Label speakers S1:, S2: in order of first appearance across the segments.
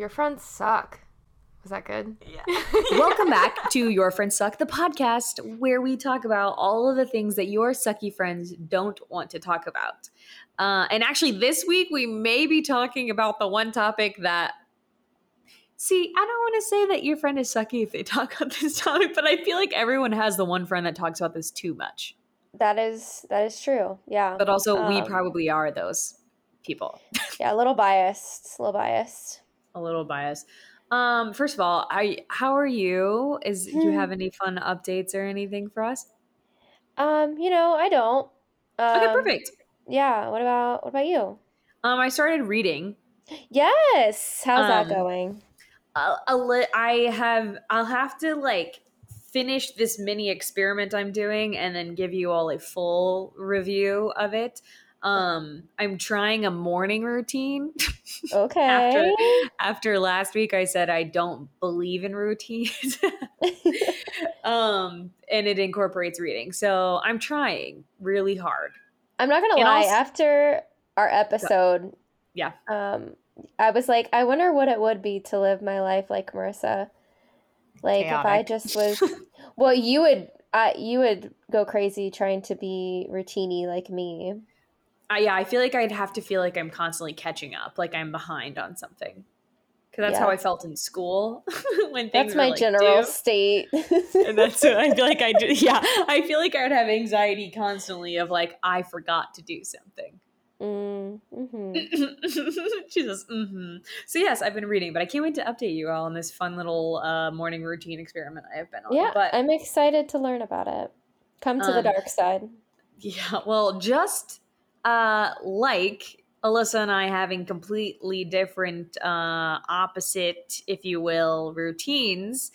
S1: Your friends suck. Was that good?
S2: Yeah.
S3: Welcome back to Your Friends Suck, the podcast where we talk about all of the things that your sucky friends don't want to talk about. Uh, and actually, this week we may be talking about the one topic that. See, I don't want to say that your friend is sucky if they talk about this topic, but I feel like everyone has the one friend that talks about this too much.
S2: That is that is true. Yeah.
S3: But also, we
S2: Um,
S3: probably are those people.
S2: Yeah, a little biased. A little biased.
S3: A little biased. Um, first of all, y- how are you? Is do you
S2: Hmm.
S3: have any fun updates or anything for us?
S2: Um, you know, I don't. Um,
S3: Okay, perfect.
S2: Yeah. What about what about you?
S3: Um, I started reading.
S2: Yes. How's that
S3: Um,
S2: going?
S3: A, a li- I have. I'll have to like finish this mini experiment I'm doing, and then give you all a full review of it. Um, I'm trying a morning routine.
S2: Okay.
S3: after after last week, I said I don't believe in routines. um, and it incorporates reading, so I'm trying really hard.
S2: I'm not gonna
S3: And
S2: lie.
S3: also-
S2: after our episode,
S3: Yeah.
S2: um, I was like, I wonder what it would be to live my life like Marissa. Like if I just was, well, you would, uh, you would go crazy trying to be routiny like me.
S3: I, yeah, I feel like I'd have to feel like I'm constantly catching up, like I'm behind on something. Because that's
S2: Yeah.
S3: how I felt in school when things
S2: That's
S3: were,
S2: my
S3: like,
S2: general
S3: due.
S2: state.
S3: And that's what I feel like I do. Yeah, I feel like I would have anxiety constantly of like I forgot to do something.
S2: mm, hmm
S3: she says, mm-hmm. So yes, I've been reading, but I can't wait to update you all on this fun little uh, morning routine experiment I have been on.
S2: Yeah,
S3: but
S2: I'm excited to learn about it. Come to the
S3: Um,
S2: dark side.
S3: Yeah, well, just uh like Alyssa and I having completely different uh opposite, if you will, routines,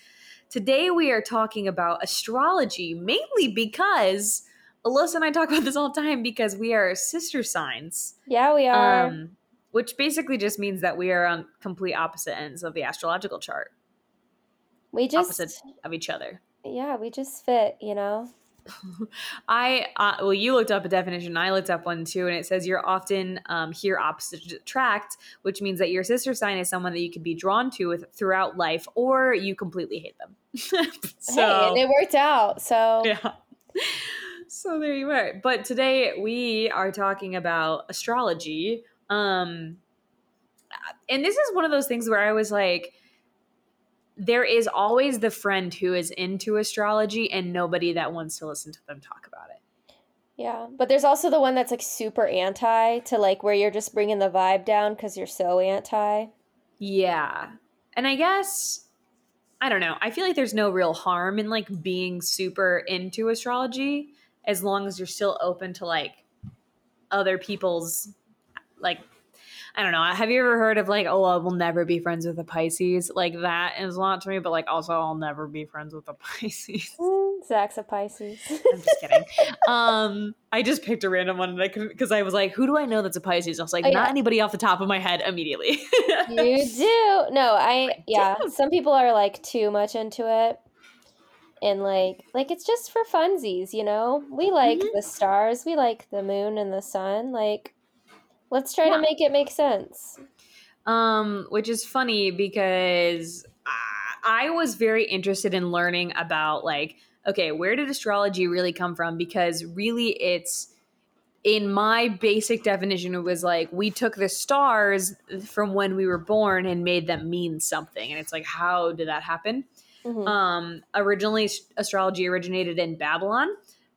S3: today we are talking about astrology mainly because Alyssa and I talk about this all the time because we are sister signs.
S2: Yeah, we are.
S3: Um which basically just means that we are on complete opposite ends of the astrological chart
S2: we just,
S3: opposite of each other.
S2: yeah, we just fit. You know.
S3: I uh, well, you looked up a definition. I looked up one too, and it says you're often um, here opposite attract, which means that your sister sign is someone that you can be drawn to with throughout life, or you completely hate them.
S2: hey,
S3: so
S2: and it worked out. So
S3: yeah. So there you are. But today we are talking about astrology. Um and this is one of those things where I was like there is always the friend who is into astrology and nobody that wants to listen to them talk about it.
S2: Yeah, but there's also the one that's like super anti to like where you're just bringing the vibe down because you're so anti.
S3: Yeah. And I guess I don't know. I feel like there's no real harm in like being super into astrology as long as you're still open to like other people's like I don't know. Have you ever heard of like, oh, I will never be friends with a Pisces? Like that is a lot to me, but like also I'll never be friends with a Pisces.
S2: Mm, Zach's a Pisces.
S3: I'm just kidding. um, I just picked a random one and I couldn't because I was like, who do I know that's a Pisces? I was like,
S2: Oh,
S3: not
S2: yeah.
S3: anybody off the top of my head immediately.
S2: you do. No, I yeah.
S3: do.
S2: Some people are like too much into it. And like like it's just for funsies, you know? We like
S3: Mhm.
S2: the stars, we like the moon and the sun. Like let's try
S3: Yeah.
S2: to make it make sense.
S3: um, which is funny because I, I was very interested in learning about like, okay, where did astrology really come from? Because really, it's in my basic definition, it was like we took the stars from when we were born and made them mean something, and it's like, how did that happen?
S2: Mhm.
S3: Um, originally, astrology originated in Babylon.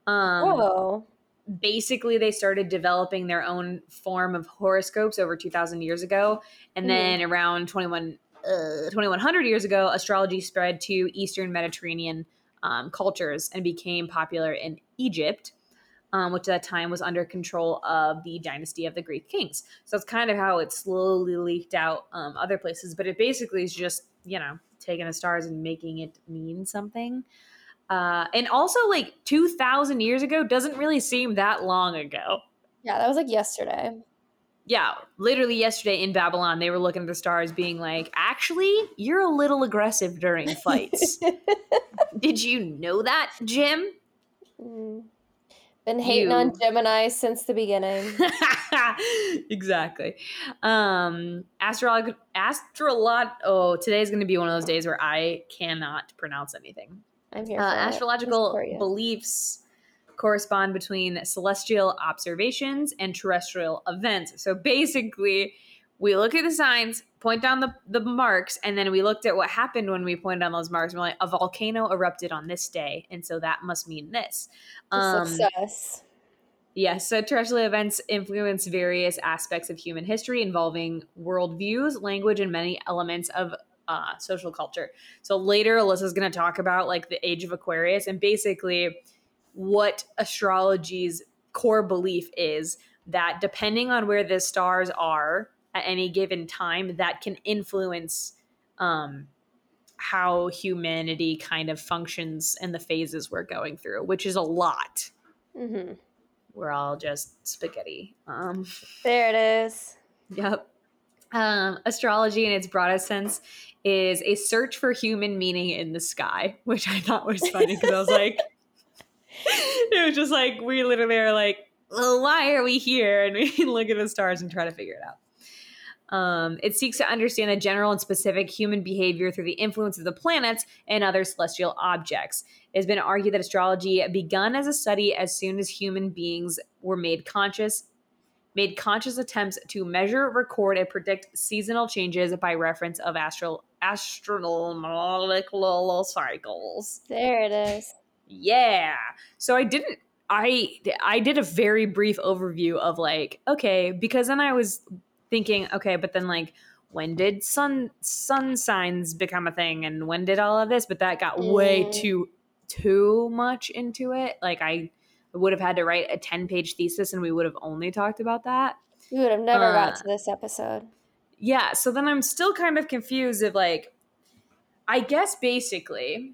S3: Um,
S2: oh.
S3: Basically they started developing their own form of horoscopes over 2000 years ago. And
S2: Mhm.
S3: then around 21 uh, 2100 years ago astrology spread to eastern mediterranean um, cultures and became popular in egypt um, which at that time was under control of the dynasty of the greek kings. So that's kind of how it slowly leaked out um, other places but it basically is just you know taking the stars and making it mean something uh, and also, like 2,000 years ago doesn't really seem that long ago.
S2: Yeah, that was like yesterday.
S3: Yeah, literally yesterday in Babylon, they were looking at the stars, being like, actually, you're a little aggressive during fights. Did you know that, Jim?
S2: Mm. Been hating
S3: You-
S2: on Gemini since the beginning.
S3: exactly. Um astrolog astrolog oh, today's going to be one of those days where I cannot pronounce anything.
S2: I'm here.
S3: Uh, astrological beliefs correspond between celestial observations and terrestrial events. So basically, we look at the signs, point down the, the marks, and then we looked at what happened when we pointed on those marks. We're like, a volcano erupted on this day, and so that must mean this. Um,
S2: sus.
S3: Yes, so terrestrial events influence various aspects of human history involving worldviews, language, and many elements of uh, social culture. So later, Alyssa's going to talk about like the age of Aquarius and basically what astrology's core belief is that depending on where the stars are at any given time, that can influence um, how humanity kind of functions and the phases we're going through, which is a lot
S2: hmm
S3: we're all just spaghetti. Um,
S2: There it is.
S3: yep. Um, astrology, in its broadest sense, is a search for human meaning in the sky, which I thought was funny because I was like, it was just like we literally are like, well, why are we here? And we look at the stars and try to figure it out. Um, it seeks to understand the general and specific human behavior through the influence of the planets and other celestial objects. It has been argued that astrology begun as a study as soon as human beings were made conscious, made conscious attempts to measure, record, and predict seasonal changes by reference of astral astronomical cycles.
S2: There it is.
S3: Yeah. So I didn't I I did a very brief overview of like okay, because then I was thinking okay, but then like when did sun sun signs become a thing and when did all of this? But that got way
S2: Mm.
S3: too too much into it. Like I would have had to write a 10-page thesis and we would have only talked about that.
S2: We would have never
S3: Uh,
S2: got to this episode.
S3: Yeah, so then I'm still kind of confused of like I guess basically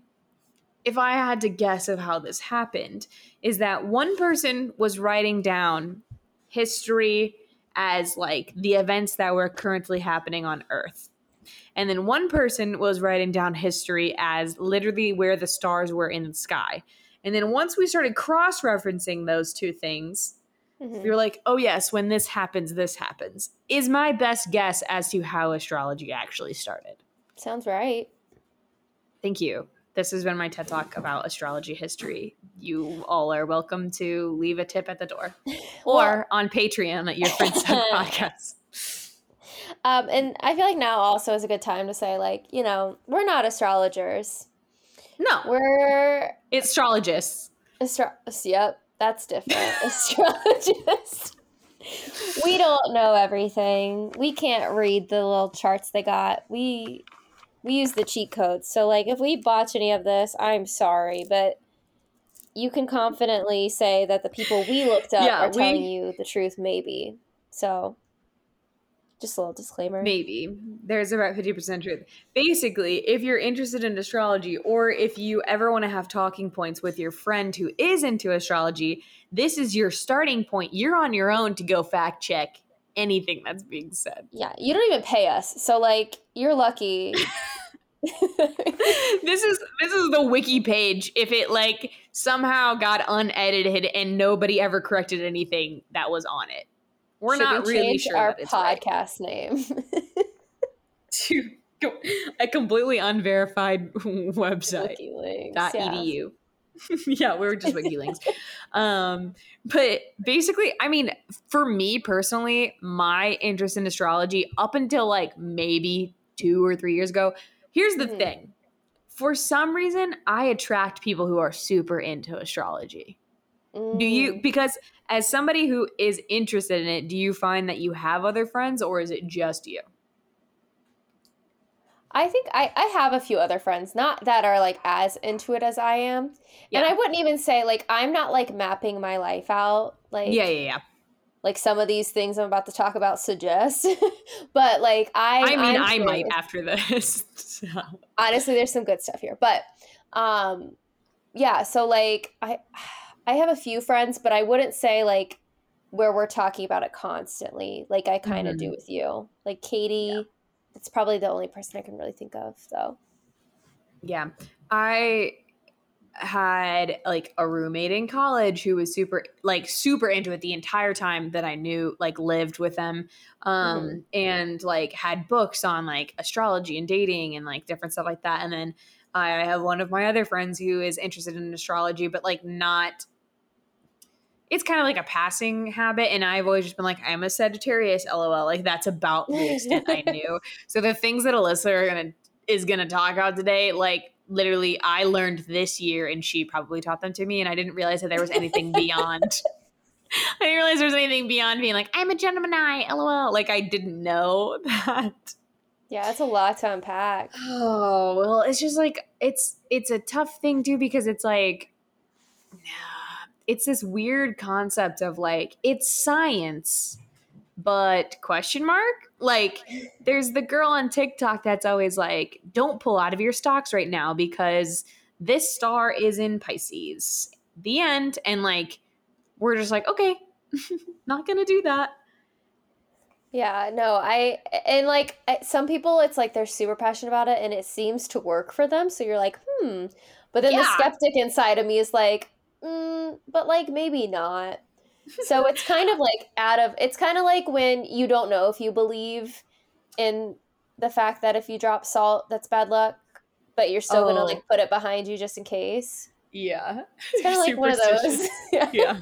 S3: if I had to guess of how this happened is that one person was writing down history as like the events that were currently happening on earth. And then one person was writing down history as literally where the stars were in the sky. And then once we started cross referencing those two things,
S2: Mhm.
S3: you're like, oh, yes, when this happens, this happens, is my best guess as to how astrology actually started.
S2: Sounds right.
S3: Thank you. This has been my TED Talk about astrology history. You all are welcome to leave a tip at the door or on Patreon at your friend's podcast.
S2: Um, and I feel like now also is a good time to say, like, you know, we're not astrologers.
S3: No,
S2: We're
S3: astrologists.
S2: astro. Yep, that's different. Astrologists. we don't know everything. We can't read the little charts they got. We we use the cheat codes. So like, if we botch any of this, I'm sorry, but you can confidently say that the people we looked up
S3: Yeah,
S2: are telling
S3: we-
S2: you the truth. Maybe. So, just a little disclaimer.
S3: Maybe. There's about 50% truth. Basically, if you're interested in astrology or if you ever want to have talking points with your friend who is into astrology, this is your starting point. You're on your own to go fact check anything that's being said.
S2: Yeah, you don't even pay us. So like, you're lucky.
S3: this is this is the wiki page if it like somehow got unedited and nobody ever corrected anything that was on it. We're
S2: Should
S3: not
S2: we
S3: really sure
S2: our
S3: it's right.
S2: podcast name.
S3: to a completely unverified website
S2: yeah.
S3: edu. yeah, we were just wiki links. um, but basically, I mean, for me personally, my interest in astrology up until like maybe two or three years ago. Here's the
S2: Mhm.
S3: thing: for some reason, I attract people who are super into astrology. Do you?
S2: Mm,
S3: Because as somebody who is interested in it, do you find that you have other friends, or is it just you?
S2: I think I, I have a few other friends, not that are like as into it as I am.
S3: Yeah.
S2: And I wouldn't even say like I'm not like mapping my life out like
S3: Yeah, yeah, yeah.
S2: like some of these things I'm about to talk about suggest. but like I
S3: I mean, I might after this. so.
S2: honestly there's some good stuff here but um yeah so like i i have a few friends but i wouldn't say like where we're talking about it constantly like i kind of do with you like katie it's probably the only person i can really think of though
S3: Yeah. I had like a roommate in college who was super like super into it the entire time that I knew like lived with them um
S2: Mhm.
S3: and like had books on like astrology and dating and like different stuff like that and then I have one of my other friends who is interested in astrology but like not it's kind of like a passing habit and I've always just been like I'm a Sagittarius lol like that's about the extent I knew so the things that Alyssa are gonna is gonna talk about today, like literally, I learned this year, and she probably taught them to me, and I didn't realize that there was anything beyond. I didn't realize there was anything beyond being like I'm a Gemini, lol. Like I didn't know that.
S2: Yeah, it's a lot to unpack.
S3: Oh well, it's just like it's it's a tough thing too because it's like it's this weird concept of like it's science but question mark? Like there's the girl on tiktok that's always like don't pull out of your stocks right now because this star is in pisces. The end. And like we're just like okay not gonna do that.
S2: Yeah, no, I and like some people, it's like they're super passionate about it, and it seems to work for them. So you're like, hmm. But then the skeptic inside of me is like, mm, but like maybe not. So it's kind of like out of. It's kind of like when you don't know if you believe in the fact that if you drop salt, that's bad luck, but you're still gonna
S3: Oh.
S2: like put it behind you just in case.
S3: yeah
S2: It's kind of like one of those. Yeah.
S3: yeah.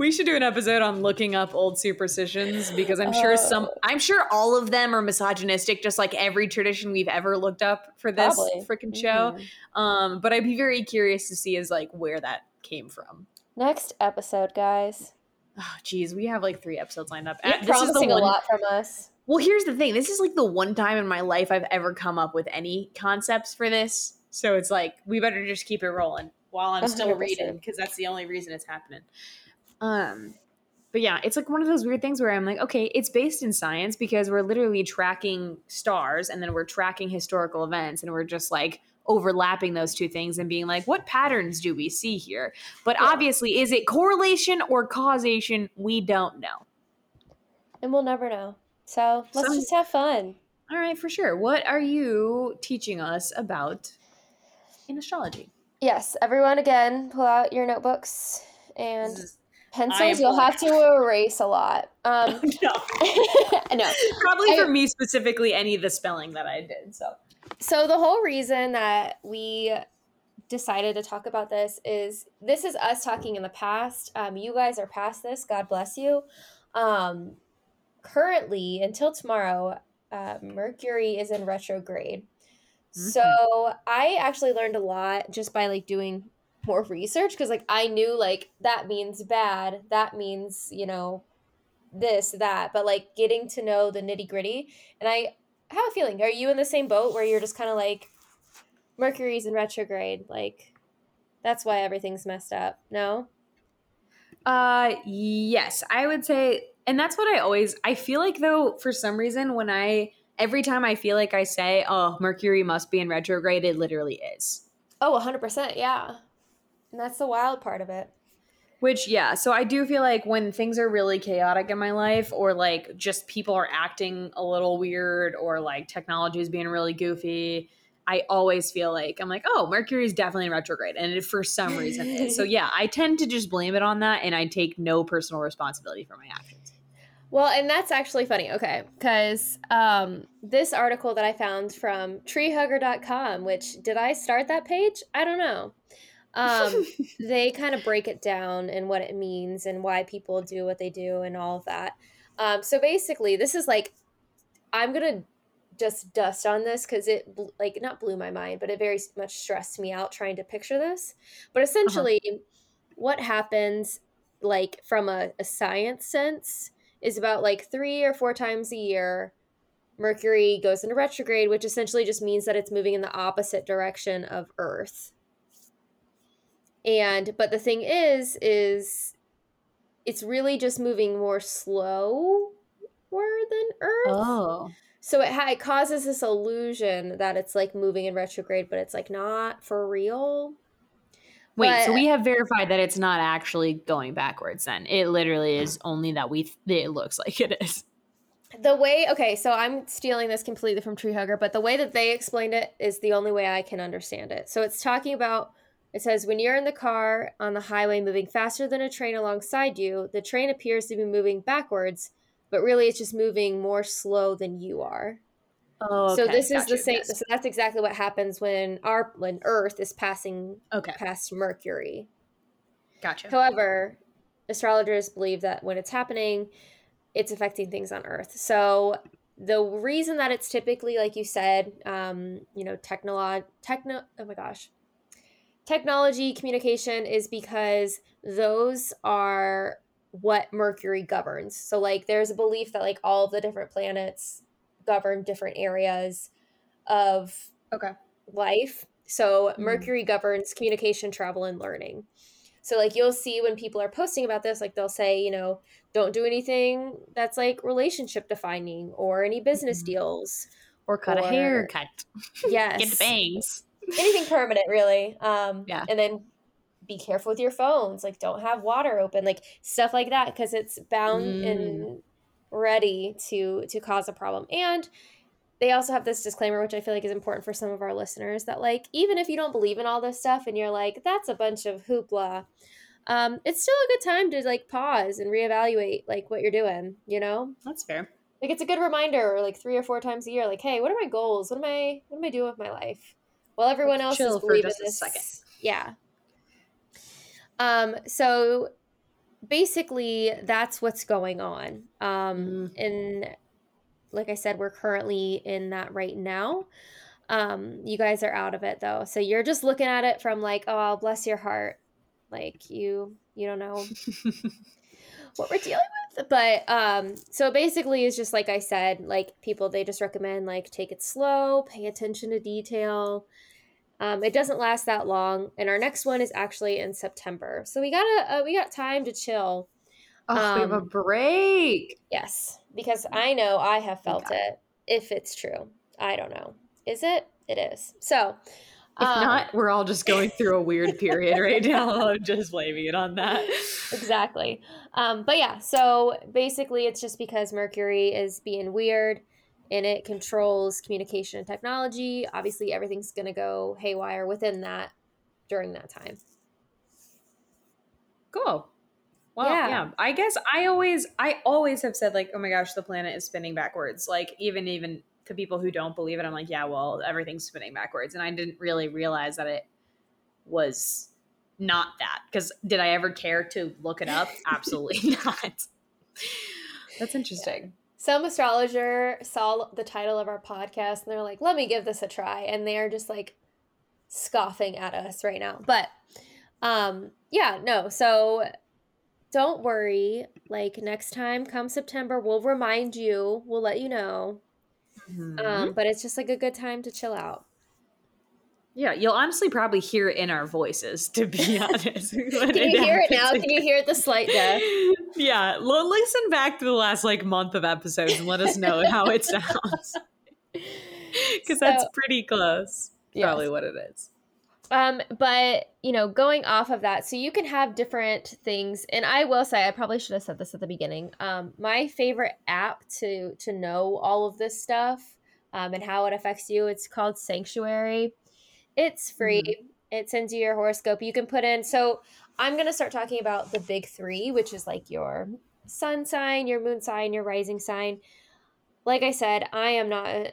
S3: We should do an episode on looking up old superstitions because I'm sure some
S2: Oh.
S3: I'm sure all of them are misogynistic just like every tradition we've ever looked up for this freaking show.
S2: Mhm.
S3: Um but I'd be very curious to see is like where that came from.
S2: Next episode, guys.
S3: Oh geez, we have like 3 episodes lined up.
S2: You're
S3: this is the
S2: promising a lot from us.
S3: Well, here's the thing. This is like the one time in my life I've ever come up with any concepts for this. So it's like we better just keep it rolling while I'm still
S2: 100%.
S3: reading because that's the only reason it's happening. Um but yeah, it's like one of those weird things where I'm like, okay, it's based in science because we're literally tracking stars and then we're tracking historical events and we're just like overlapping those two things and being like, what patterns do we see here? But
S2: Yeah.
S3: obviously, is it correlation or causation? We don't know.
S2: And we'll never know. So let's
S3: Some-
S2: just have fun.
S3: All right, for sure. What are you teaching us about in astrology?
S2: Yes, everyone again, pull out your notebooks and pencils. You'll have to erase a lot. Um,
S3: no,
S2: no.
S3: probably
S2: I-
S3: for me specifically, any of the spelling that I did. So
S2: So the whole reason that we decided to talk about this is this is us talking in the past. Um, you guys are past this. God bless you. Um, currently, until tomorrow, uh, Mercury is in retrograde. So I actually learned a lot just by like doing more research because like I knew like that means bad, that means you know this that, but like getting to know the nitty gritty, and I have a feeling. Are you in the same boat where you're just kind of like Mercury's in retrograde? Like that's why everything's messed up. No.
S3: Uh yes, I would say and that's what I always I feel like though for some reason when I every time I feel like I say, "Oh, Mercury must be in retrograde," it literally is.
S2: Oh, 100%. Yeah. And that's the wild part of it.
S3: Which yeah, so I do feel like when things are really chaotic in my life or like just people are acting a little weird or like technology is being really goofy, I always feel like I'm like, "Oh, Mercury is definitely in retrograde." And it for some reason is. So yeah, I tend to just blame it on that and I take no personal responsibility for my actions.
S2: Well, and that's actually funny. Okay. Because um, this article that I found from treehugger.com, which did I start that page? I don't know. Um, they kind of break it down and what it means and why people do what they do and all of that. Um, so basically, this is like, I'm going to just dust on this because it, like, not blew my mind, but it very much stressed me out trying to picture this. But essentially, what happens, like, from a, a science sense, is about like three or four times a year. Mercury goes into retrograde, which essentially just means that it's moving in the opposite direction of Earth. And but the thing is, is it's really just moving more slower than Earth.
S3: Oh.
S2: So it, ha- it causes this illusion that it's like moving in retrograde, but it's like not for real.
S3: Wait, so we have verified that it's not actually going backwards then. It literally is only that we th- it looks like it is.
S2: The way, okay, so I'm stealing this completely from Tree Hugger, but the way that they explained it is the only way I can understand it. So it's talking about It says when you're in the car on the highway moving faster than a train alongside you, the train appears to be moving backwards, but really it's just moving more slow than you are.
S3: Oh,
S2: so
S3: okay,
S2: this is
S3: got
S2: the same.
S3: yes.
S2: So that's exactly what happens when our when Earth is passing
S3: Okay,
S2: past Mercury.
S3: gotcha.
S2: However, astrologers believe that when it's happening, it's affecting things on Earth. So the reason that it's typically, like you said, um, you know, technolo- techno, oh my gosh, technology, communication is because those are what Mercury governs. So like, there's a belief that like all of the different planets govern different areas of
S3: Okay.
S2: life. So
S3: Mhm.
S2: Mercury governs communication, travel, and learning. So like you'll see when people are posting about this, like they'll say, you know, don't do anything that's like relationship defining or any business
S3: Mhm.
S2: deals.
S3: Or cut a haircut.
S2: Yes.
S3: Get the bangs.
S2: Anything permanent really. Um
S3: Yeah.
S2: and then be careful with your phones. Like don't have water open, like stuff like that, because it's bound
S3: Mm.
S2: and ready to to cause a problem. And they also have this disclaimer, which I feel like is important for some of our listeners, that like even if you don't believe in all this stuff and you're like, that's a bunch of hoopla, um, it's still a good time to like pause and reevaluate like what you're doing, you know?
S3: That's fair.
S2: Like it's a good reminder, like three or four times a year, like, hey, what are my goals? What am I what am I doing with my life? Well, everyone
S3: Let's
S2: else
S3: chill
S2: is
S3: for
S2: believing
S3: just a
S2: this.
S3: second.
S2: Yeah. Um, so basically that's what's going on. Um
S3: Mm.
S2: and like I said, we're currently in that right now. Um, you guys are out of it though. So you're just looking at it from like, oh, bless your heart. Like you you don't know what we're dealing with. But um, so basically it's just like I said, like people they just recommend like take it slow, pay attention to detail. Um, it doesn't last that long, and our next one is actually in September. So we got a uh, we got time to chill.
S3: Oh, we have a
S2: Um,
S3: break.
S2: Yes, because I know I have felt
S3: got
S2: it. If it's true, I don't know. Is it? It is. So,
S3: If
S2: um,
S3: not, we're all just going through a weird period right now. I'm just blaming it on that.
S2: exactly. Um, but yeah, so basically, it's just because Mercury is being weird and it controls communication and technology. Obviously, everything's going to go haywire within that during that time.
S3: Cool. Well,
S2: Yeah.
S3: yeah. I guess I always I always have said like, oh my gosh, the planet is spinning backwards. Like even even to people who don't believe it, I'm like, yeah, well, everything's spinning backwards. And I didn't really realize that it was not that. Because did I ever care to look it up? Absolutely not. That's interesting.
S2: Some astrologer saw the title of our podcast and they're like, let me give this a try. And they're just like scoffing at us right now. But um, yeah, no. So don't worry. Like next time, come September, we'll remind you, we'll let you know.
S3: Mhm.
S2: Um, but it's just like a good time to chill out.
S3: yeah, you'll honestly probably hear it in our voices, to be honest.
S2: Can you hear it now? Can you hear the slight death?
S3: yeah, listen back to the last like month of episodes and let us know how it sounds. Because that's pretty close.
S2: Yes.
S3: Probably what it is.
S2: Um, but you know, going off of that, so you can have different things, and I will say, I probably should have said this at the beginning. Um, my favorite app to to know all of this stuff, um, and how it affects you, it's called Sanctuary. It's free. It sends you your horoscope. You can put in. So I'm gonna start talking about the big three, which is like your sun sign, your moon sign, your rising sign. Like I said, I am not an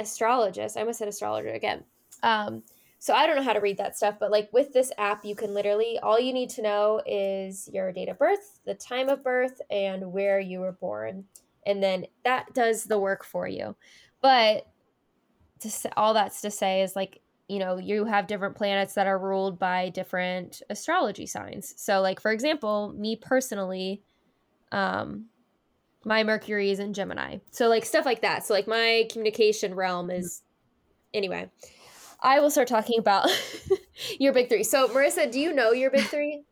S2: astrologist. I almost said astrologer again. Um, so I don't know how to read that stuff, but like with this app, you can literally all you need to know is your date of birth, the time of birth, and where you were born, and then that does the work for you. But to all that's to say is like you know you have different planets that are ruled by different astrology signs. So like for example, me personally, um, my Mercury is in Gemini, so like stuff like that. So like my communication realm is anyway. I will start talking about your big three. So, Marissa, do you know your big three?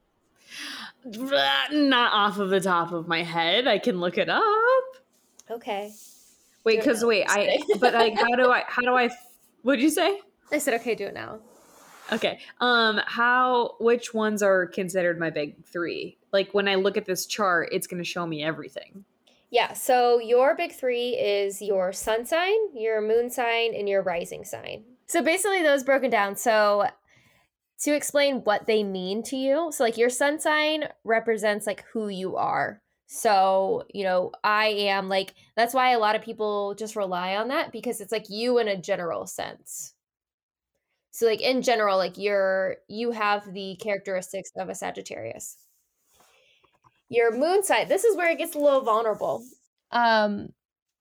S3: Not off of the top of my head. I can look it up.
S2: Okay.
S3: Wait, because wait, I but like how do I how do I what did you say?
S2: I said, okay, do it now.
S3: Okay. Um how which ones are considered my big 3? Like when I look at this chart, it's going to show me everything.
S2: Yeah. So, your big three is your sun sign, your moon sign, and your rising sign. So, basically, those broken down. So, to explain what they mean to you. So like your sun sign represents like who you are. So, you know, I am like that's why a lot of people just rely on that because it's like you in a general sense. So like in general like you're you have the characteristics of a Sagittarius. Your moon sign, this is where it gets a little vulnerable. Um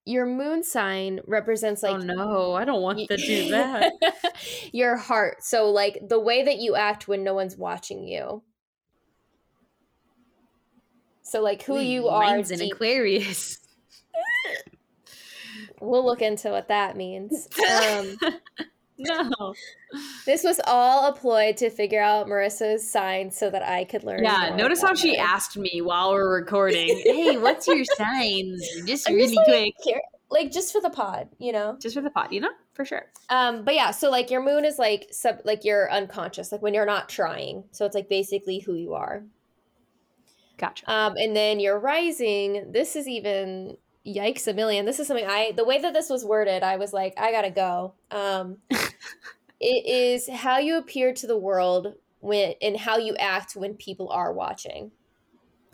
S2: your moon sign represents like
S3: oh no, I don't want to do that.
S2: your heart. So like the way that you act when no one's watching you. So like who you are.
S3: Mine's in
S2: deep-
S3: Aquarius.
S2: We'll look into what that means. Um,
S3: no.
S2: this was all a ploy to figure out Marissa's sign so that I could learn.
S3: Yeah, notice how she asked me while we're recording. hey, what's your signs? Just
S2: I'm
S3: really
S2: just, like,
S3: quick.
S2: like just for the pod, you know.
S3: Just for the pod, you know? For sure.
S2: Um, but yeah, so like your moon is like sub like you're unconscious, like when you're not trying. So it's like basically who you are.
S3: Gotcha.
S2: Um, and then your rising, this is even yikes a million. This is something I the way that this was worded, I was like, I gotta go. Um it is how you appear to the world when and how you act when people are watching.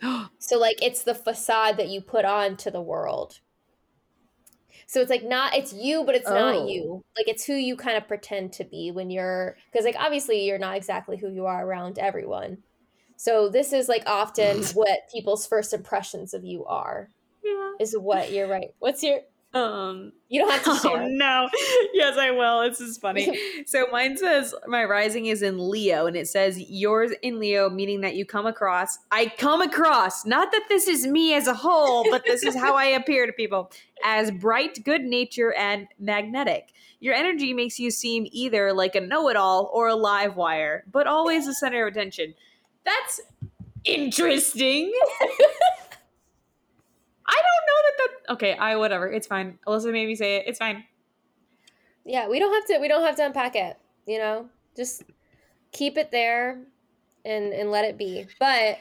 S2: So like it's the facade that you put on to the world. So it's like not it's you, but it's
S3: Oh.
S2: not you. Like it's who you kind of pretend to be when you're because like obviously you're not exactly who you are around everyone. So this is like often what people's first impressions of you are
S3: yeah.
S2: is what you're right. What's your
S3: Um
S2: you don't have to
S3: Oh no. Yes, I will. This is funny. so mine says my rising is in Leo and it says yours in Leo, meaning that you come across I come across, not that this is me as a whole, but this is how I appear to people as bright, good nature and magnetic. Your energy makes you seem either like a know-it-all or a live wire, but always the center of attention. That's interesting. I don't know that that okay, I whatever. It's fine. Alyssa made me say it. It's fine.
S2: Yeah, we don't have to we don't have to unpack it, you know? Just keep it there and and let it be. But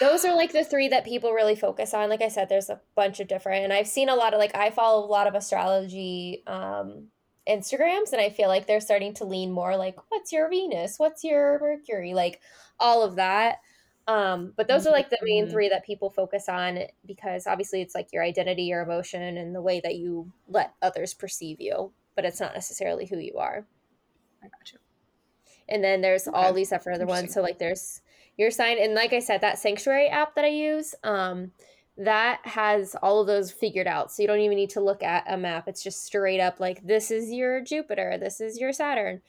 S2: those are like the three that people really focus on. Like I said, there's a bunch of different and I've seen a lot of like I follow a lot of astrology um Instagrams and I feel like they're starting to lean more like what's your Venus? What's your Mercury? Like all of that. Um, but those are like the main
S3: Mhm.
S2: three that people focus on because obviously it's like your identity, your emotion, and the way that you let others perceive you, but it's not necessarily who you are.
S3: I got you.
S2: And then there's all these different other ones. So like there's your sign, and like I said, that sanctuary app that I use, um, that has all of those figured out. So you don't even need to look at a map. It's just straight up like this is your Jupiter, this is your Saturn.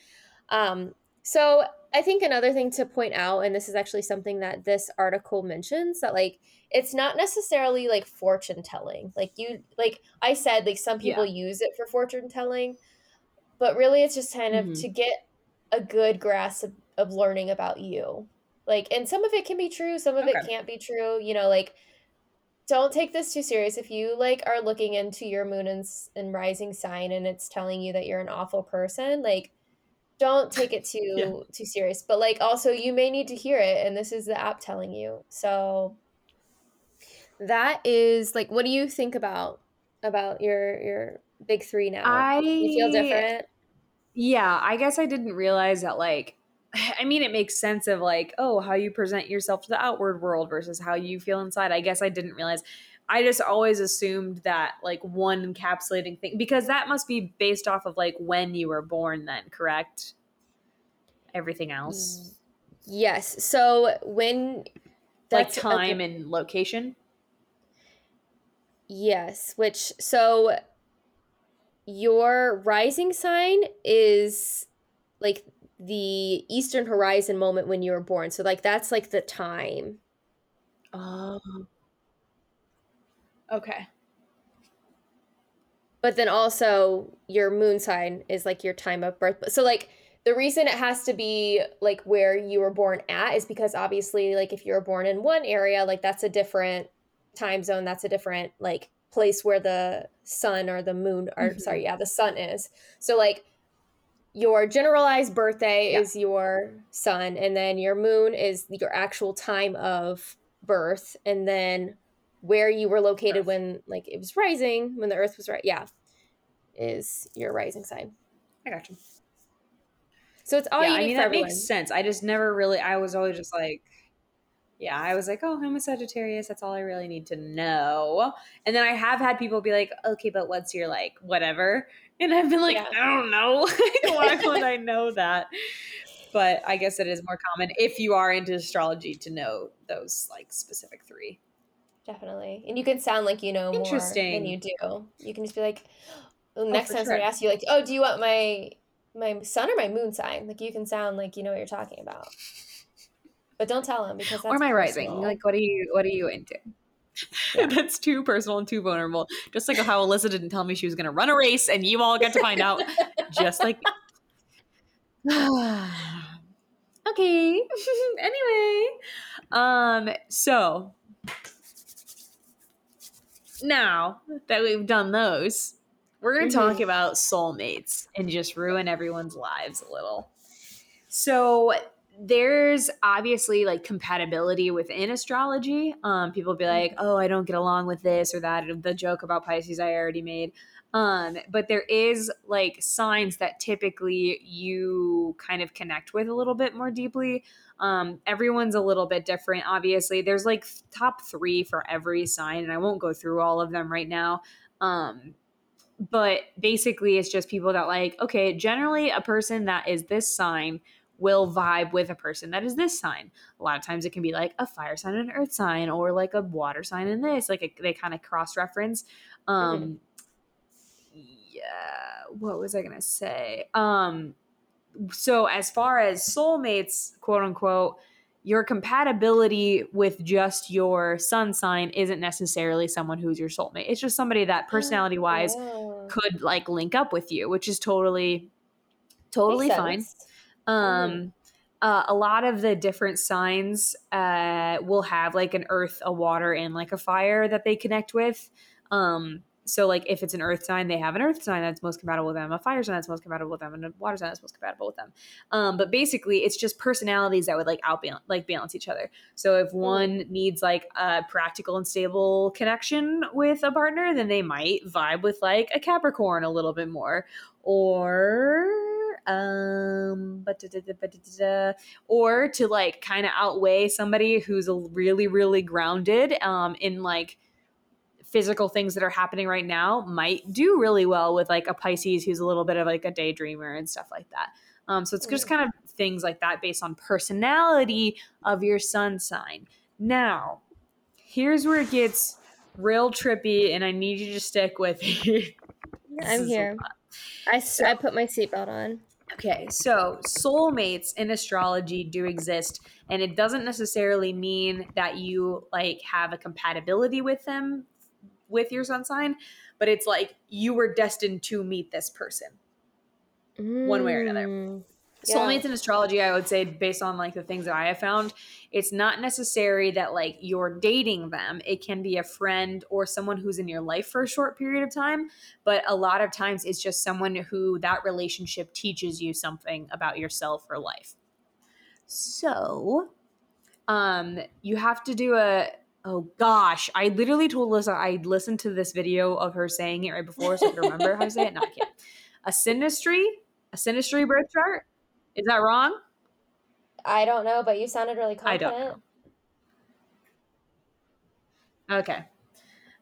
S2: Um, so I think another thing to point out, and this is actually something that this article mentions, that like it's not necessarily like fortune telling. Like you like I said, like some people use it for fortune telling, but really it's just kind of
S3: Mhm.
S2: to get a good grasp of, of learning about you. Like and some of it can be true, some of it can't be true. You know, like don't take this too serious if you like are looking into your moon and, and rising sign and it's telling you that you're an awful person like don't take it too
S3: Yeah.
S2: too serious but like also you may need to hear it and this is the app telling you so that is like what do you think about about your your big three now
S3: I
S2: you feel different
S3: Yeah, I guess I didn't realize that like I mean it makes sense of like, oh, how you present yourself to the outward world versus how you feel inside. I guess I didn't realize. I just always assumed that like one encapsulating thing because that must be based off of like when you were born then, correct? Everything else.
S2: Mm, yes so when
S3: like
S2: that's a good-
S3: time and location.
S2: Yes, which so your rising sign is like the eastern horizon moment when you were born. So like that's like the time.
S3: Oh. Okay.
S2: But then also your moon sign is like your time of birth. So like the reason it has to be like where you were born at is because obviously like if you were born in one area, like that's a different time zone, that's a different like place where the sun or the moon or
S3: Mhm.
S2: sorry, yeah, the sun is. So like your generalized birthday
S3: Yeah.
S2: is your sun and then your moon is your actual time of birth and then where you were located when like it was rising when the earth was right yeah is your rising sign
S3: I got you.
S2: So it's all
S3: yeah, I mean that
S2: everyone.
S3: makes sense. I just never really. I was always just like, yeah, I was like, oh, I'm a Sagittarius. That's all I really need to know. And then I have had people be like, okay, but what's your like whatever? And I've been like,
S2: Yeah.
S3: I don't know. Why would I know that? But I guess it is more common if you are into astrology to know those like specific three.
S2: Definitely. And you can sound like you know more than you do. You can just be like, next
S3: for
S2: time somebody
S3: sure.
S2: asks you, like, oh, do you want my my sun or my moon sign? Like, you can sound like you know what you're talking about. But don't tell them because that's
S3: or my rising. Like, what are you? What are you into?
S2: Yeah.
S3: That's too personal and too vulnerable. Just like how Alyssa didn't tell me she was going to run a race, and you all get to find out. just like. okay. anyway, um. So now that we've done those, we're going to talk
S2: Mhm.
S3: about soulmates and just ruin everyone's lives a little. So there's obviously like compatibility within astrology. Um, people be like, "Oh, I don't get along with this or that." The joke about Pisces I already made. Um, but there is like signs that typically you kind of connect with a little bit more deeply. Um, everyone's a little bit different. Obviously, there's like top three for every sign, and I won't go through all of them right now. Um, but basically, it's just people that like, okay, generally a person that is this sign will vibe with a person that is this sign. A lot of times it can be like a fire sign and an earth sign, or like a water sign and this. Like a, they kind of cross reference. Um, yeah, what was I gonna say? Um, so as far as soulmates, quote unquote, your compatibility with just your sun sign isn't necessarily someone who's your soulmate. It's just somebody that personality wise
S2: Oh.
S3: could like link up with you, which is totally totally fine. Um, uh, a lot of the different signs uh, will have like an earth, a water, and like a fire that they connect with. Um, so like if it's an earth sign, they have an earth sign that's most compatible with them, a fire sign that's most compatible with them, and a water sign that's most compatible with them. Um, but basically, it's just personalities that would like outbalance, like balance each other. So if one needs like a practical and stable connection with a partner, then they might vibe with like a Capricorn a little bit more, or um, but or to like kind of outweigh somebody who's a really really grounded um in like physical things that are happening right now might do really well with like a Pisces who's a little bit of like a daydreamer and stuff like that. Um, so it's just kind of things like that based on personality of your sun sign. Now, here's where it gets real trippy, and I need you to stick with me.
S2: I'm here.
S3: I
S2: I, s- I put my seatbelt on.
S3: Okay, so soulmates in astrology do exist, and it doesn't necessarily mean that you like have a compatibility with them with your sun sign, but it's like you were destined to meet this person. One way or another.
S2: Mm, yeah.
S3: Soulmates in astrology, I would say, based on like the things that I have found, it's not necessary that like you're dating them. It can be a friend or someone who's in your life for a short period of time, but a lot of times it's just someone who that relationship teaches you something about yourself or life. So, um, you have to do a oh gosh, I literally told Lisa I listened to this video of her saying it right before, so I can remember how to say it. No, I can't. A synastry, a synastry birth chart. Is that wrong?
S2: I don't know, but you sounded really
S3: I
S2: confident.
S3: don't Okay.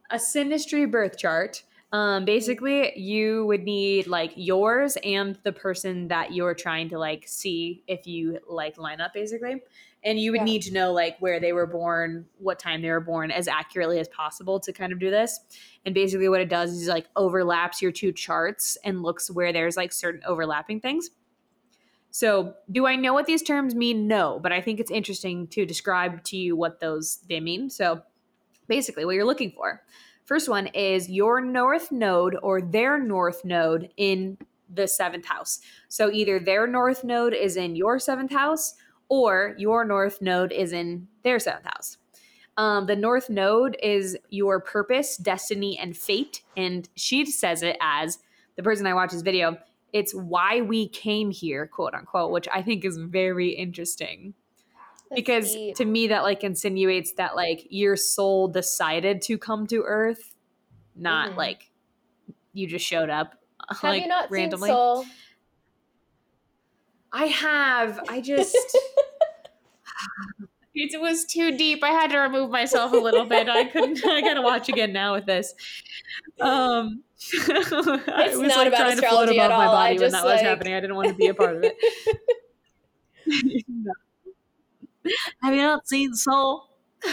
S3: A synastry birth chart. Um, basically, you would need like yours and the person that you're trying to like see if you like line up, basically. And you would
S2: Yeah.
S3: need to know like where they were born, what time they were born, as accurately as possible to kind of do this. And basically, what it does is like overlaps your two charts and looks where there's like certain overlapping things. So, do I know what these terms mean? No, but I think it's interesting to describe to you what those they mean. So, basically, what you're looking for. First one is your north node or their north node in the seventh house. So, either their north node is in your seventh house or your north node is in their seventh house. Um, the north node is your purpose, destiny, and fate. And she says it as the person I watch this video, it's why we came here, quote unquote, which I think is very interesting because
S2: deep.
S3: to me that like insinuates that like your soul decided to come to earth not
S2: Mhm.
S3: like you just showed up
S2: have
S3: like
S2: you not
S3: randomly
S2: seen Soul?
S3: I have. I just. it was too deep. I had to remove myself a little bit. I couldn't. I gotta watch again now with this. Um, it's I was
S2: not
S3: like
S2: about
S3: trying to float
S2: astrology at
S3: above my
S2: all. I
S3: body when
S2: just,
S3: that was happening. I didn't want to be a part of it. Have you not seen Soul?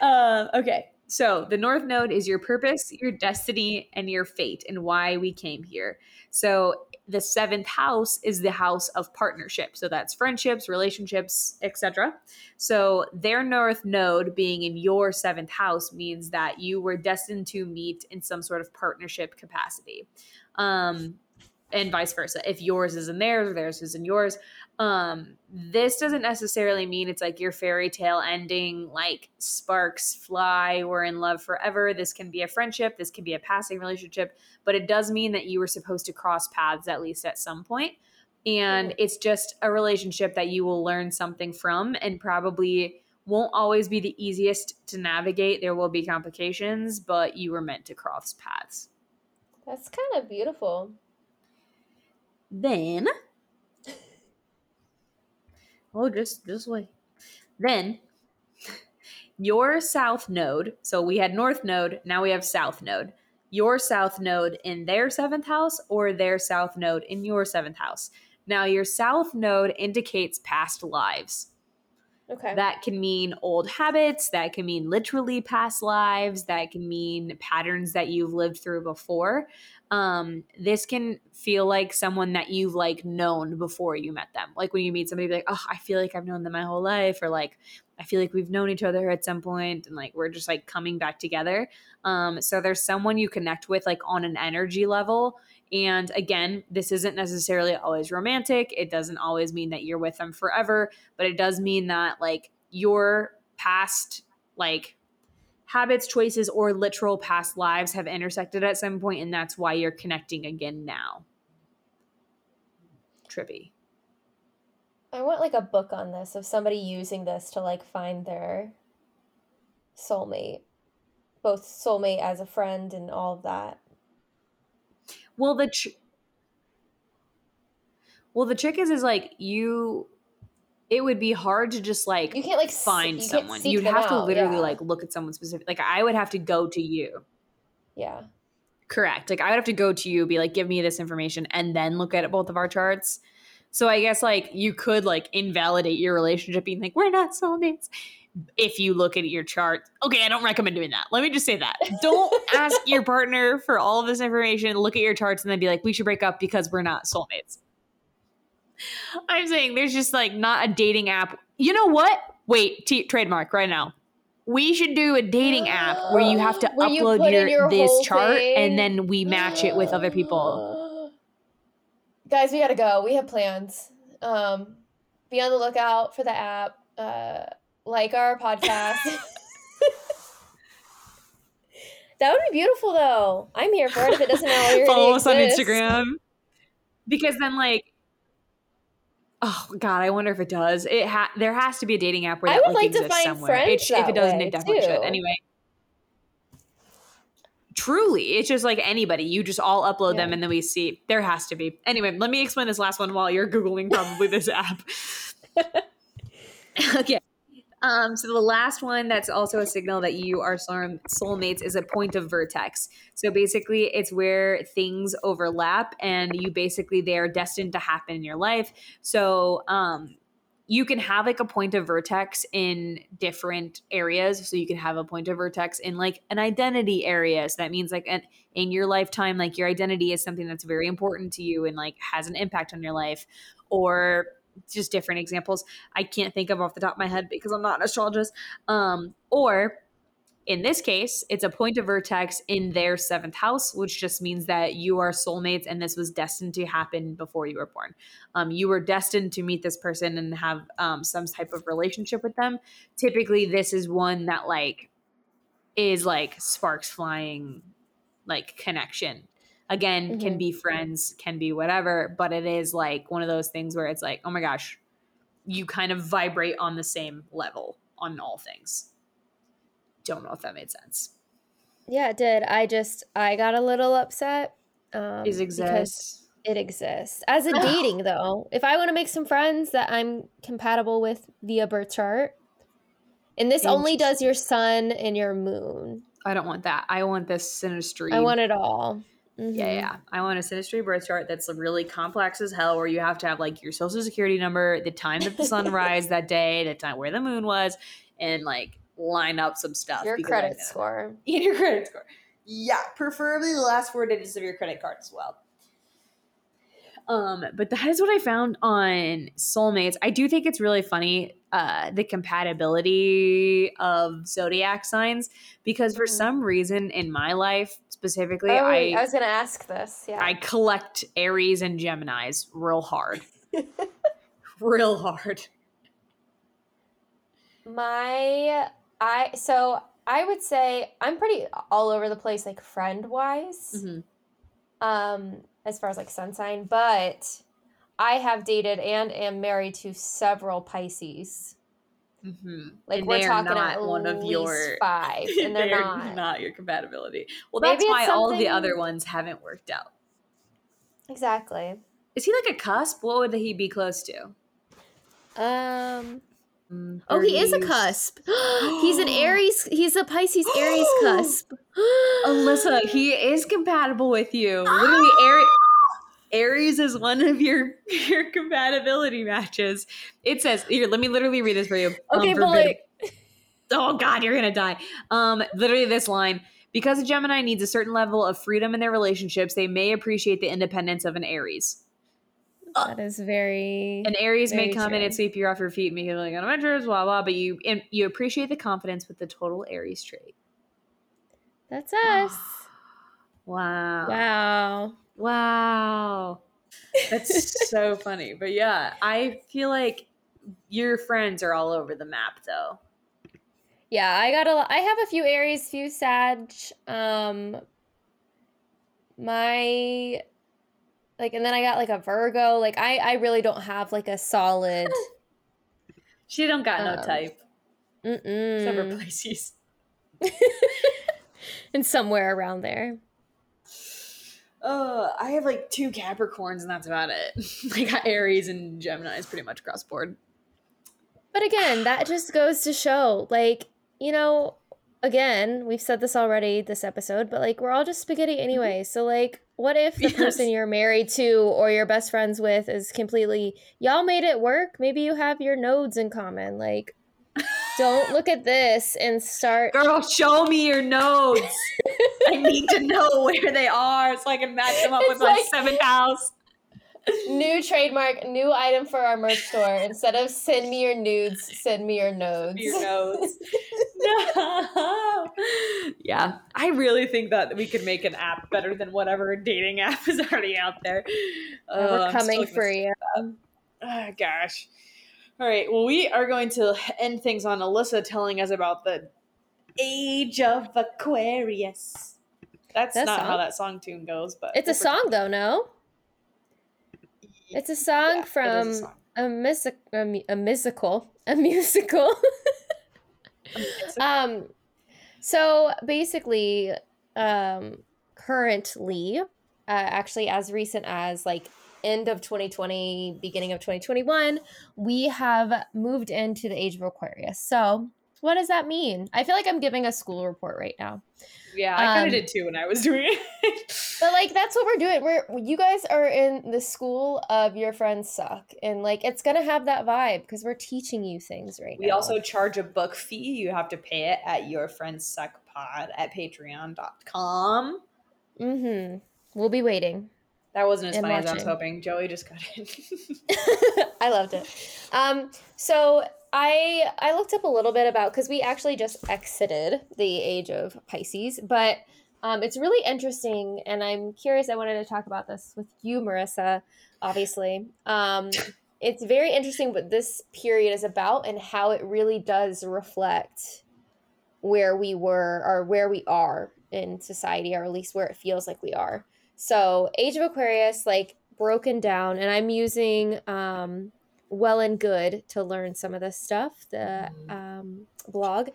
S3: Uh, okay, so the North Node is your purpose, your destiny, and your fate, and why we came here. So the seventh house is the house of partnership. So that's friendships, relationships, etc. So their North Node being in your seventh house means that you were destined to meet in some sort of partnership capacity. Um, and vice versa. If yours is in theirs or theirs is in yours, um this doesn't necessarily mean it's like your fairy tale ending like sparks fly we're in love forever this can be a friendship this can be a passing relationship but it does mean that you were supposed to cross paths at least at some point and it's just a relationship that you will learn something from and probably won't always be the easiest to navigate there will be complications but you were meant to cross paths
S2: That's kind of beautiful.
S3: Then, oh, just just wait. Then, your south node. So we had north node. Now we have south node. Your south node in their seventh house, or their south node in your seventh house. Now, your south node indicates past lives.
S2: Okay.
S3: That can mean old habits. That can mean literally past lives. That can mean patterns that you've lived through before. Um, this can feel like someone that you've like known before you met them. Like when you meet somebody, like, oh, I feel like I've known them my whole life, or like I feel like we've known each other at some point, and like we're just like coming back together. Um, so there's someone you connect with like on an energy level. And again, this isn't necessarily always romantic. It doesn't always mean that you're with them forever, but it does mean that like your past like habits, choices, or literal past lives have intersected at some point, and that's why you're connecting again now. Trippy.
S2: I want like a book on this of somebody using this to like find their soulmate, both soulmate as a friend and all of that.
S3: Well, the tr- well, the trick is, is like you. It would be hard to just like
S2: You can't like
S3: find
S2: you
S3: someone. You'd have to
S2: out,
S3: literally
S2: yeah.
S3: like look at someone specific. Like I would have to go to you.
S2: yeah.
S3: Correct. Like I would have to go to you, be like, give me this information, and then look at both of our charts. So I guess like you could like invalidate your relationship, being like, we're not soulmates. If you look at your chart, okay, I don't recommend doing that. Let me just say that. Don't ask your partner for all of this information. Look at your charts and then be like, we should break up because we're not soulmates. I'm saying there's just like not a dating app. You know what? Wait, t- trademark right now. We should do a dating app where you have to
S2: Where you
S3: upload
S2: put
S3: your,
S2: your
S3: this chart
S2: thing.
S3: and then we match it with other people.
S2: Guys, we gotta go. We have plans. Um, be on the lookout for the app. Uh, like our podcast. that would be beautiful, though. I'm here for it. If it doesn't already
S3: Follow us on. Instagram. Because then like Oh God, I wonder if it does. It ha- there has to be a dating app where
S2: I
S3: that
S2: would
S3: like,
S2: like to find
S3: somewhere. It
S2: friends
S3: sh- if it doesn't, it definitely should. Anyway, truly, it's just like anybody. You just all upload them and then we see. There has to be. Anyway, let me explain this last one while you're googling probably this app. okay. Um, so the last one that's also a signal that you are soul- soulmates is a point of vertex. So basically, it's where things overlap, and you basically they are destined to happen in your life. So um, you can have like a point of vertex in different areas. So you can have a point of vertex in like an identity area. So that means like an, in your lifetime, like your identity is something that's very important to you and like has an impact on your life, or just different examples. I can't think of off the top of my head because I'm not an astrologist. Um, or in this case, it's a point of vertex in their seventh house, which just means that you are soulmates and this was destined to happen before you were born. Um, you were destined to meet this person and have um, some type of relationship with them. Typically, this is one that like is like sparks flying, like connection. Again, can
S2: Mhm.
S3: be friends, can be whatever, but it is like one of those things where it's like, oh my gosh, you kind of vibrate on the same level on all things. Don't know if that made sense.
S2: Yeah, it did. I just I got a little upset. Um,
S3: Is
S2: because
S3: exist.
S2: it exists as a dating though. If I want to make some friends that I'm compatible with via birth chart, and this only does your sun and your moon.
S3: I don't want that. I want this synastry.
S2: I want it all.
S3: Yeah,
S2: Mhm.
S3: yeah. I want a synastry birth chart that's really complex as hell, where you have to have like your social security number, the time that the sun rise that day, the time where the moon was, and like line up some stuff.
S2: Your credit score.
S3: your credit score. Yeah, preferably the last four digits of your credit card as well. Um, but that is what I found on soulmates. I do think it's really funny uh, the compatibility of zodiac signs because for
S2: Mhm.
S3: some reason in my life specifically,
S1: Oh,
S3: I
S1: I was gonna ask this. Yeah.
S3: I collect Aries and Geminis real hard, real hard.
S1: My I so I would say I'm pretty all over the place like friend wise.
S3: Mhm.
S1: Um as far as like sun sign, but I have dated and am married to several Pisces.
S3: Mm-hmm.
S1: Like
S3: And
S1: we're talking
S3: not
S1: at
S3: one of your-
S1: five, and they're, not.
S3: your compatibility. Well,
S1: Maybe
S3: that's why all the other ones haven't worked out.
S1: Exactly.
S3: Is he like a cusp? What would he be close to?
S2: Um.
S3: Mm,
S2: Oh, he is a cusp. he's an Aries. He's a Pisces Aries cusp.
S3: Alyssa, he is compatible with you. Literally, Aries, Aries is one of your your compatibility matches. It says here. Let me literally read this for you. um,
S2: Okay, but like,
S3: oh god you're gonna die um literally this line because a gemini needs a certain level of freedom in their relationships they may appreciate the independence of an aries
S2: that is very.
S3: an aries may
S2: Very
S3: come in
S2: true.
S3: and sweep you off your feet make you like on adventures blah blah but you and you appreciate the confidence with the total aries trait
S2: That's us.
S3: wow
S2: Wow.
S3: Wow that's so funny but yeah i feel like your friends are all over the map though
S2: Yeah, I got a. I have a few Aries, few Sag. Um, my like, and then I got like a Virgo. Like, I I really don't have like a solid.
S3: she don't got no
S2: Um,
S3: type except for
S2: Mm-mm.
S3: pisces
S2: and somewhere around there.
S3: Uh, I have like two Capricorns and that's about it. I got Aries and Gemini's pretty much across board.
S2: But again, that just goes to show, like, you know, again, we've said this already this episode, but like, we're all just spaghetti anyway. So, like, what if the
S3: Yes.
S2: person you're married to or you're best friends with is completely, y'all made it work? Maybe you have your nodes in common. Like, don't look at this and start.
S3: Girl, show me your nodes. I need to know where they are so I can match them up with
S1: It's
S3: my
S1: like-
S3: seventh house.
S1: New trademark, new item for our merch store. Instead of send me your nudes, send me your nodes.
S3: Your nodes. no. Yeah, I really think that we could make an app better than whatever dating app is already out there. Oh,
S2: we're coming
S3: so
S2: for you.
S3: Oh, gosh. All right. Well, we are going to end things on Alyssa telling us about the age of Aquarius. That's
S2: That
S3: not how that song tune goes, but
S2: It's a song, though, no? It's a song
S3: Yeah, is a
S2: from
S3: song.
S2: a, music, a, mu- a musical. A musical. um so basically um currently uh, actually as recent as like end of 2020 beginning of 2021 we have moved into the age of aquarius. So what does that mean? I feel like i'm giving a school report right now.
S3: Yeah, I kind
S2: Um,
S3: of did too when I was doing it.
S2: but like that's what we're doing. We're you guys are in the school of your friends suck and like it's gonna have that vibe because we're teaching you things right
S3: we
S2: now.
S3: We also charge a book fee. You have to pay it at your friends suck pod at patreon.com.
S2: mm-hmm. We'll be waiting
S3: That wasn't as funny as I was hoping. Joey just got in.
S2: I loved it. Um, so I I looked up a little bit about because we actually just exited the age of Pisces, but um, it's really interesting, and I'm curious. I wanted to talk about this with you, Marissa. Obviously, um, it's very interesting what this period is about and how it really does reflect where we were or where we are in society, or at least where it feels like we are. So, Age of Aquarius, like broken down, and I'm using um, Well and Good to learn some of this stuff, the um, blog.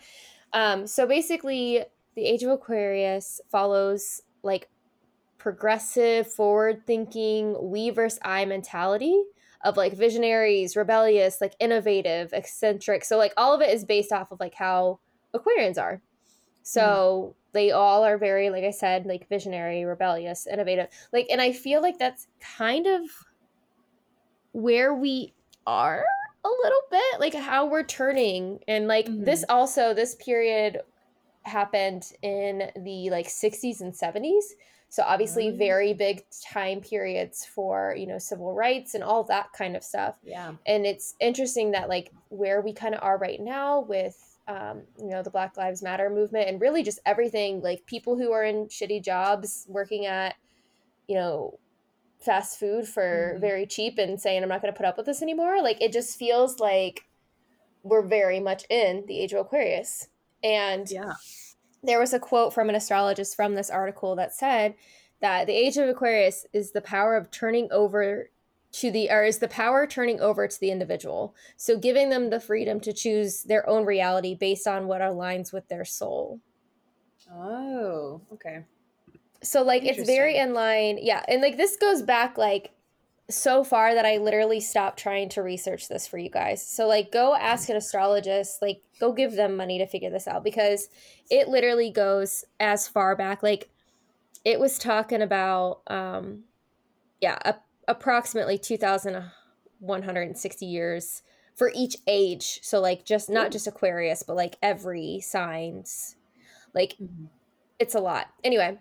S2: Um, so, basically, the Age of Aquarius follows like progressive, forward thinking, we versus I mentality of like visionaries, rebellious, like innovative, eccentric. So like all of it is based off of like how Aquarians are. So mm. They all are very, like I said, like visionary, rebellious, innovative. Like, and I feel like that's kind of where we are a little bit, like how we're turning. And like mm-hmm. this also, this period happened in the like 60s and 70s. So obviously mm-hmm. very big time periods for, you know, civil rights and all that kind of stuff.
S3: Yeah.
S2: And it's interesting that like where we kind of are right now with um, you know, the Black Lives Matter movement and really just everything like people who are in shitty jobs working at, you know, fast food for mm-hmm. very cheap and saying I'm not going to put up with this anymore. Like it just feels like we're very much in the age of Aquarius. And
S3: yeah.
S2: there was a quote from an astrologist from this article that said that the age of Aquarius is the power of turning over to the or is the power turning over to the individual. So giving them the freedom to choose their own reality based on what aligns with their soul.
S3: Oh, okay.
S2: So like it's very in line. Yeah, and like this goes back like so far that I literally stopped trying to research this for you guys. So like go ask an astrologist, like go give them money to figure this out because it literally goes as far back like it was talking about um yeah, a, approximately 2160 years for each age. So like just not just Aquarius, but like every signs. Like mm-hmm. it's a lot. Anyway,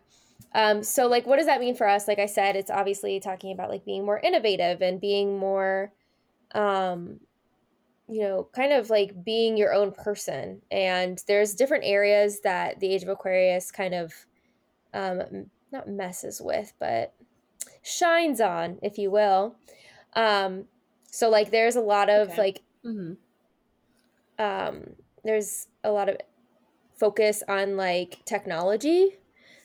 S2: um, so like what does that mean for us? Like I said, it's obviously talking about like being more innovative and being more um you know, kind of like being your own person. And there's different areas that the age of Aquarius kind of um not messes with, but shines on, if you will. Um so like there's a lot of okay. like mm-hmm. um there's a lot of focus on like technology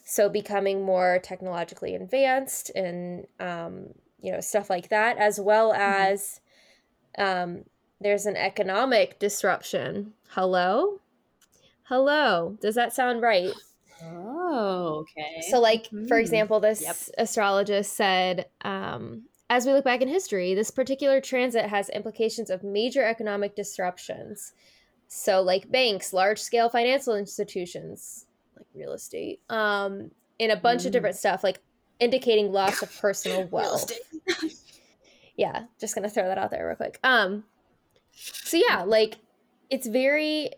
S2: so becoming more technologically advanced and um, you know stuff like that as well mm-hmm. as um, there's an economic disruption hello hello does that sound right
S3: oh okay
S2: so like mm-hmm. for example this yep. astrologist said um, as we look back in history this particular transit has implications of major economic disruptions so like banks large scale financial institutions like real estate, um, in a bunch mm. of different stuff, like indicating loss of personal wealth. yeah, just gonna throw that out there real quick. Um, so yeah, like it's very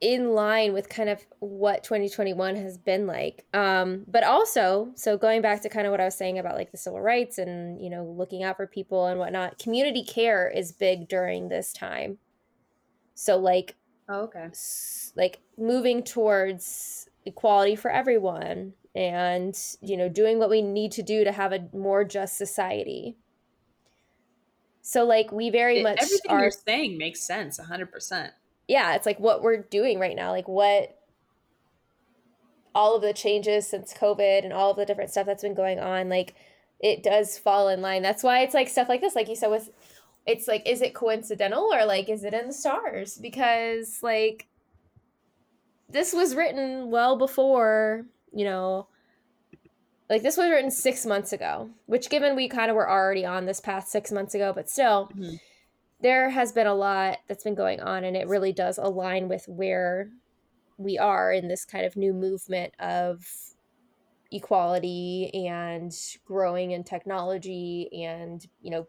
S2: in line with kind of what 2021 has been like. Um, but also, so going back to kind of what I was saying about like the civil rights and you know looking out for people and whatnot, community care is big during this time. So like
S3: Oh, okay.
S2: Like moving towards equality for everyone and, you know, doing what we need to do to have a more just society. So like we very much
S3: everything are, you're saying makes sense 100%.
S2: Yeah, it's like what we're doing right now, like what all of the changes since COVID and all of the different stuff that's been going on, like it does fall in line. That's why it's like stuff like this, like you said with it's like is it coincidental or like is it in the stars because like this was written well before you know like this was written six months ago which given we kind of were already on this path six months ago but still mm-hmm. There has been a lot that's been going on and it really does align with where we are in this kind of new movement of equality and growing in technology and you know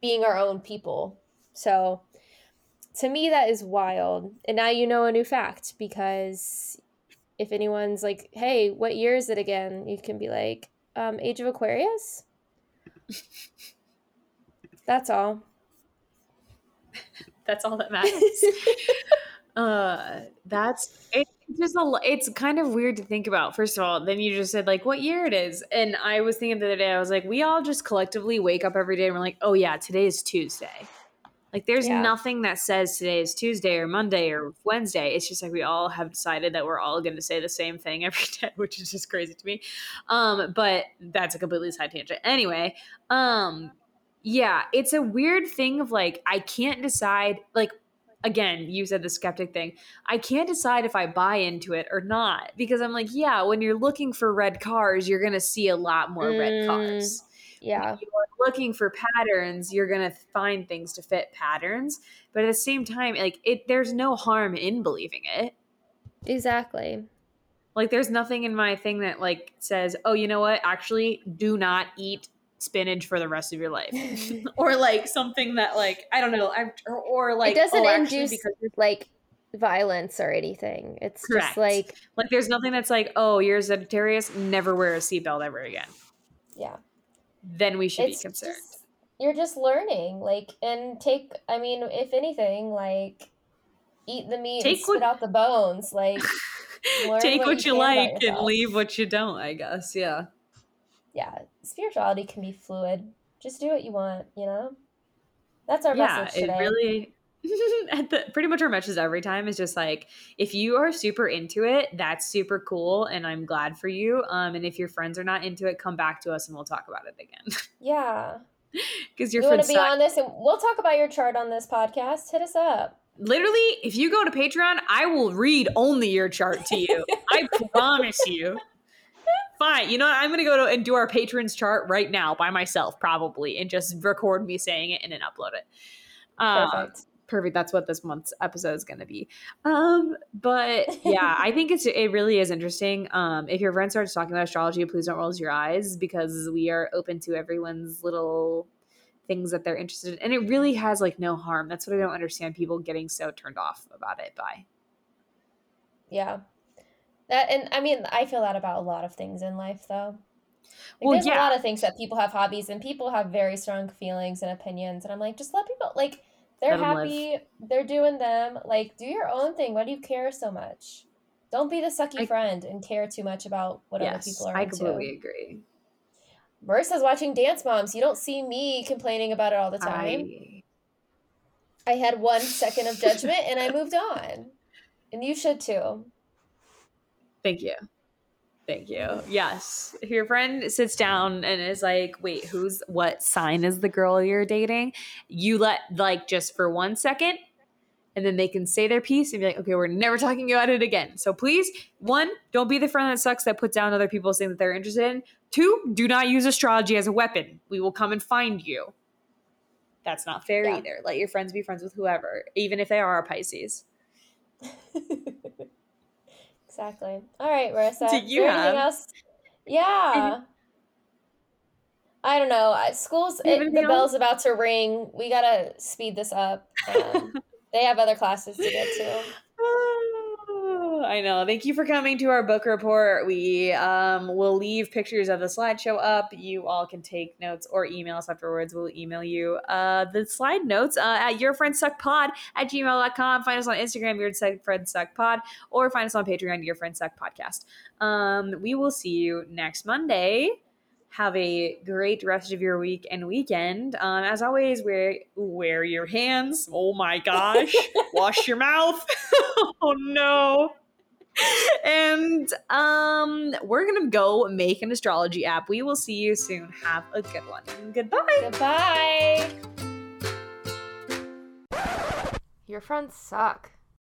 S2: being our own people. So to me, that is wild. And now you know a new fact because if anyone's like, hey, what year is it again? You can be like, um, Age of Aquarius. That's all.
S3: That's all that matters. uh, that's it's just a. It's kind of weird to think about. First of all, then you just said like what year it is, and I was thinking the other day. I was like, we all just collectively wake up every day and we're like, oh yeah, today is Tuesday. Like there's yeah. nothing that says today is Tuesday or Monday or Wednesday. It's just like we all have decided that we're all going to say the same thing every day, which is just crazy to me. Um, but that's a completely side tangent. Anyway, um, yeah, it's a weird thing of like I can't decide like again, you said the skeptic thing. I can't decide if I buy into it or not because I'm like, yeah, when you're looking for red cars, you're going to see a lot more mm, red cars.
S2: Yeah.
S3: When you're looking for patterns, you're going to find things to fit patterns, but at the same time, like it there's no harm in believing it.
S2: Exactly.
S3: Like there's nothing in my thing that like says, "Oh, you know what? Actually, do not eat spinach for the rest of your life. Or like something that like i don't know I, or, or like
S2: it doesn't oh, induce like violence or anything. It's Correct. just like
S3: like there's nothing that's like oh you're sagittarius never wear a seatbelt ever again.
S2: Yeah.
S3: Then we should it's be concerned.
S2: just, you're just learning like and take i mean if anything like eat the meat take and spit what, out the bones like
S3: take what, what you, you like and leave what you don't i guess yeah
S2: yeah, spirituality can be fluid. Just do what you want, you know? That's our yeah, message today.
S3: It really at the pretty much our message every time is just like if you are super into it, that's super cool and I'm glad for you. Um and if your friends are not into it, come back to us and we'll talk about it again.
S2: Yeah.
S3: Because your
S2: you want to be on this and we'll talk about your chart on this podcast. Hit us up.
S3: Literally, if you go to Patreon, I will read only your chart to you. I promise you fine. You know what? I'm gonna go to and do our patrons chart right now by myself, probably, and just record me saying it and then upload it. Um, perfect. Perfect. That's what this month's episode is gonna be. Um, but yeah, I think it's it really is interesting. Um, if your friend starts talking about astrology, please don't roll your eyes because we are open to everyone's little things that they're interested in, and it really has like no harm. That's what I don't understand. People getting so turned off about it by.
S2: Yeah, that and I mean, I feel that about a lot of things in life, though. Like, well, there's yeah. a lot of things that people have hobbies and people have very strong feelings and opinions, and I'm like, just let people like they're happy, live. they're doing them. Like, do your own thing. Why do you care so much? Don't be the sucky I, friend and care too much about what yes, other people are I into.
S3: completely agree.
S2: Marissa's watching Dance Moms. You don't see me complaining about it all the time. I, I had one second of judgment and I moved on. And you should too.
S3: Thank you. Thank you. Yes. If your friend sits down and is like, wait, who's what sign is the girl you're dating? You let, like, just for one second, and then they can say their piece and be like, okay, we're never talking about it again. So please, one, don't be the friend that sucks that puts down other people saying that they're interested in. Two, do not use astrology as a weapon. We will come and find you. That's not fair yeah. either. Let your friends be friends with whoever, even if they are a Pisces.
S2: Exactly. All right, Marissa. Do you have anything else? Yeah. I don't know. School's it, the bell's about to ring. We gotta speed this up. Um, they have other classes to get to.
S3: I know. Thank you for coming to our book report. We um, will leave pictures of the slideshow up. You all can take notes or email us afterwards. We'll email you uh, the slide notes uh, at yourfriendssuckpod at gmail.com. Find us on Instagram, Your Friends Suck Pod, or find us on Patreon, Your Friends Suck Podcast. Um, we will see you next Monday have a great rest of your week and weekend. Um, as always, wear wear your hands. Oh my gosh, wash your mouth. oh no and um, we're gonna go make an astrology app. We will see you soon. Have a good one. Goodbye.
S2: Goodbye. Your friends suck.